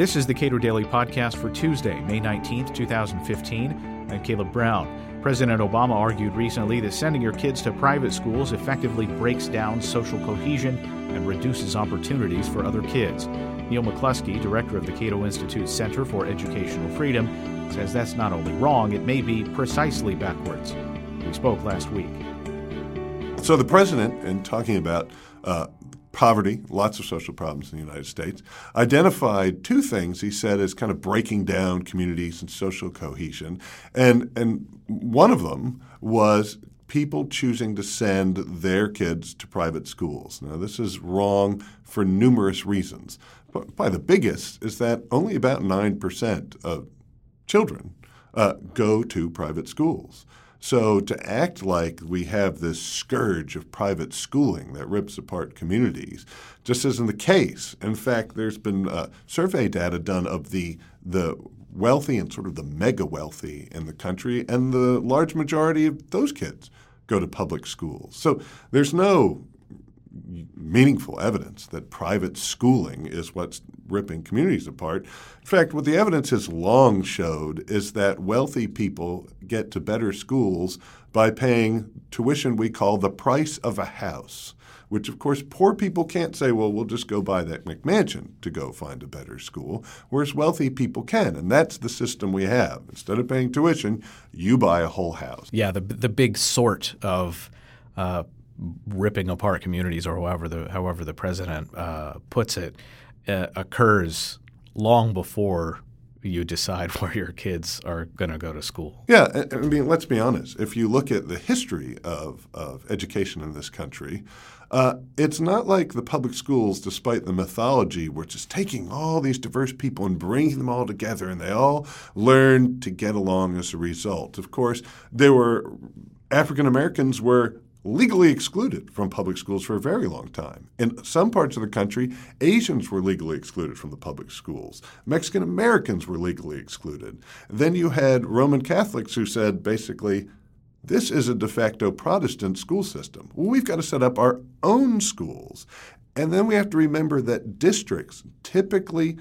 This is the Cato Daily Podcast for Tuesday, May 19th, 2015. I'm Caleb Brown. President Obama argued recently that sending your kids to private schools effectively breaks down social cohesion and reduces opportunities for other kids. Neal McCluskey, director of the Cato Institute Center for Educational Freedom, says that's not only wrong, it may be precisely backwards. We spoke last week. So the president, in talking about uh, poverty, lots of social problems in the United States, identified two things he said as kind of breaking down communities and social cohesion. And, and one of them was people choosing to send their kids to private schools. Now, this is wrong for numerous reasons. But by the biggest is that only about 9% of children uh, go to private schools. So to act like we have this scourge of private schooling that rips apart communities just isn't the case. In fact, there's been uh, survey data done of the the wealthy and sort of the mega wealthy in the country, and the large majority of those kids go to public schools. So there's no meaningful evidence that private schooling is what's ripping communities apart. In fact, what the evidence has long showed is that wealthy people get to better schools by paying tuition we call the price of a house. Which, of course, poor people can't say, well, we'll just go buy that McMansion to go find a better school, whereas wealthy people can. And that's the system we have. Instead of paying tuition, you buy a whole house. Yeah, the, the big sort of uh, ripping apart communities, or however the however the president uh, puts it, uh, occurs long before you decide where your kids are going to go to school. Yeah, I mean, let's be honest. If you look at the history of, of education in this country, uh, it's not like the public schools, despite the mythology, were just taking all these diverse people and bringing them all together, and they all learned to get along as a result. Of course, there were African Americans were legally excluded from public schools for a very long time. In some parts of the country, Asians were legally excluded from the public schools. Mexican Americans were legally excluded. Then you had Roman Catholics who said basically, this is a de facto Protestant school system. Well, we've got to set up our own schools. And then we have to remember that districts typically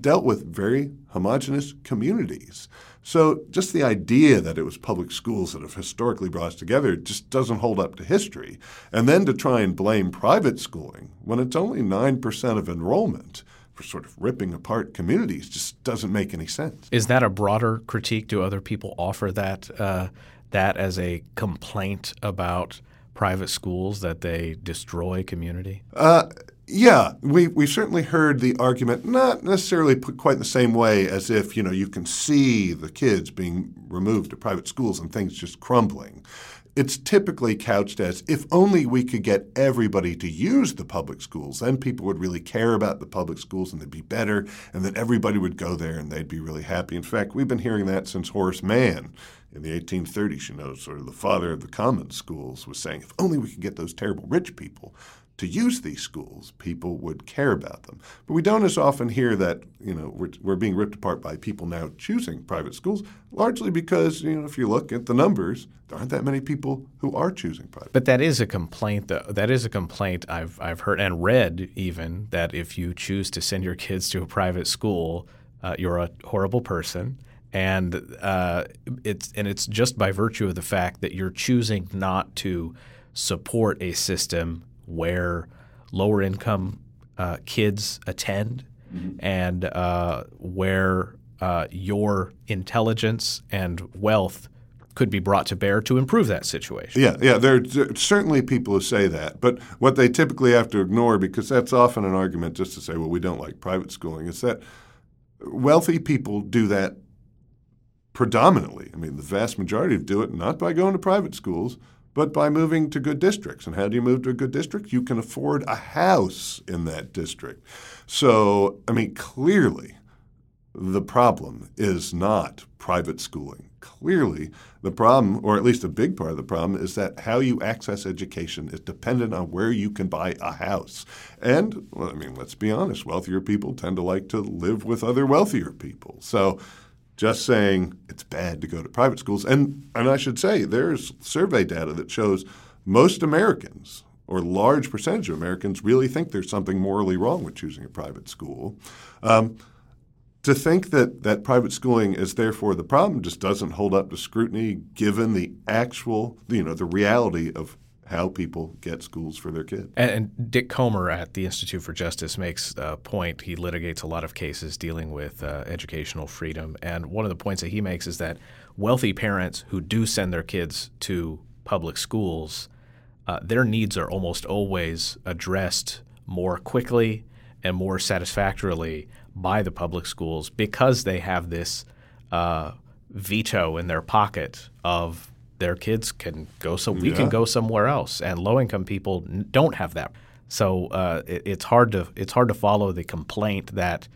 dealt with very homogenous communities. So just the idea that it was public schools that have historically brought us together just doesn't hold up to history. And then to try and blame private schooling when it's only 9% of enrollment for sort of ripping apart communities just doesn't make any sense. Is that a broader critique? Do other people offer that uh, that as a complaint about private schools that they destroy community? Uh, yeah, we we certainly heard the argument, not necessarily put quite in the same way as if you know you can see the kids being removed to private schools and things just crumbling. It's typically couched as if only we could get everybody to use the public schools, then people would really care about the public schools and they'd be better, and then everybody would go there and they'd be really happy. In fact, we've been hearing that since Horace Mann in the 1830s, you know, sort of the father of the common schools was saying, if only we could get those terrible rich people to use these schools, people would care about them. But we don't as often hear that you know we're, we're being ripped apart by people now choosing private schools, largely because you know if you look at the numbers, there aren't that many people who are choosing private. But that is a complaint. Though. That is a complaint I've I've heard and read even that if you choose to send your kids to a private school, uh, you're a horrible person and uh, it's and it's just by virtue of the fact that you're choosing not to support a system where lower income uh, kids attend mm-hmm. and uh, where uh, your intelligence and wealth could be brought to bear to improve that situation. Yeah, yeah, there are certainly people who say that, but what they typically have to ignore, because that's often an argument just to say, well, we don't like private schooling, is that wealthy people do that predominantly. I mean, the vast majority do it not by going to private schools, but by moving to good districts. And how do you move to a good district? You can afford a house in that district. So, I mean, clearly the problem is not private schooling. Clearly, the problem, or at least a big part of the problem, is that how you access education is dependent on where you can buy a house. And, well, I mean, let's be honest, wealthier people tend to like to live with other wealthier people. So, just saying it's bad to go to private schools. And, and I should say, there's survey data that shows most Americans, or large percentage of Americans, really think there's something morally wrong with choosing a private school. Um, to think that, that private schooling is therefore the problem just doesn't hold up to scrutiny given the actual, you know, the reality of how people get schools for their kids. And, and, Dick Komer at the Institute for Justice makes a point. He litigates a lot of cases dealing with uh, educational freedom. And one of the points that he makes is that wealthy parents who do send their kids to public schools, uh, their needs are almost always addressed more quickly and more satisfactorily by the public schools because they have this uh, veto in their pocket of their kids can go so we yeah. can go somewhere else and low income people don't have that so uh, it, it's hard to it's hard to follow the complaint that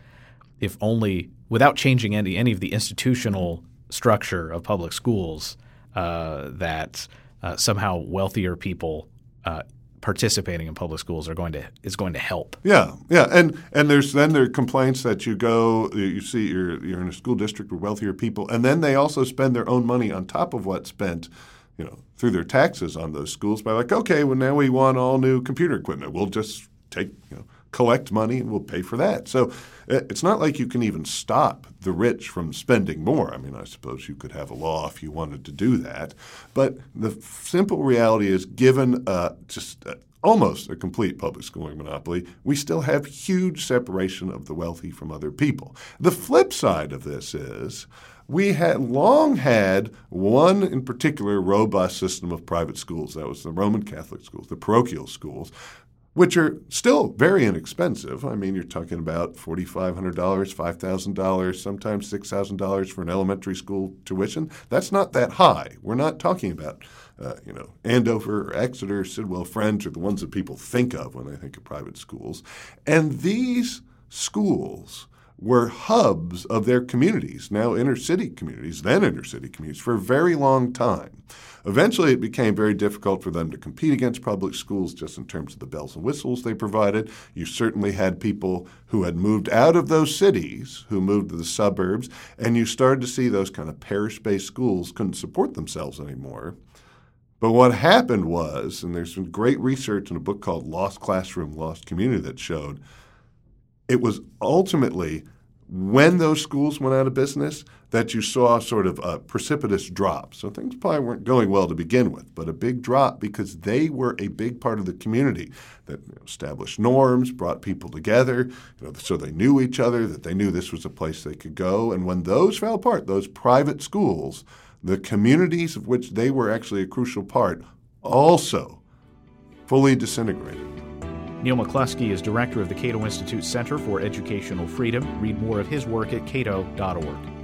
if only without changing any any of the institutional structure of public schools uh, that uh, somehow wealthier people uh, participating in public schools are going to is going to help. Yeah, yeah, and and there's then there are complaints that you go you see you're you're in a school district with wealthier people, and then they also spend their own money on top of what's spent, you know, through their taxes on those schools by like okay, well now we want all new computer equipment, we'll just take you know collect money and we'll pay for that. So uh, it's not like you can even stop the rich from spending more. I mean, I suppose you could have a law if you wanted to do that. But the simple reality is, given uh, just uh, almost a complete public schooling monopoly, we still have huge separation of the wealthy from other people. The flip side of this is we had long had one in particular robust system of private schools. That was the Roman Catholic schools, the parochial schools, which are still very inexpensive. I mean, you're talking about $4,500, $5,000, sometimes $6,000 for an elementary school tuition. That's not that high. We're not talking about, uh, you know, Andover or Exeter, Sidwell Friends are the ones that people think of when they think of private schools. And these schools were hubs of their communities, now inner city communities, then inner city communities, for a very long time. Eventually, it became very difficult for them to compete against public schools just in terms of the bells and whistles they provided. You certainly had people who had moved out of those cities, who moved to the suburbs, and you started to see those kind of parish based schools couldn't support themselves anymore. But what happened was, and there's some great research in a book called Lost Classroom, Lost Community that showed it was ultimately when those schools went out of business that you saw sort of a precipitous drop. So things probably weren't going well to begin with, but a big drop because they were a big part of the community that established norms, brought people together, you know, so they knew each other, that they knew this was a place they could go. And when those fell apart, those private schools, the communities of which they were actually a crucial part also fully disintegrated. Neal McCluskey is director of the Cato Institute Center for Educational Freedom. Read more of his work at cato.org.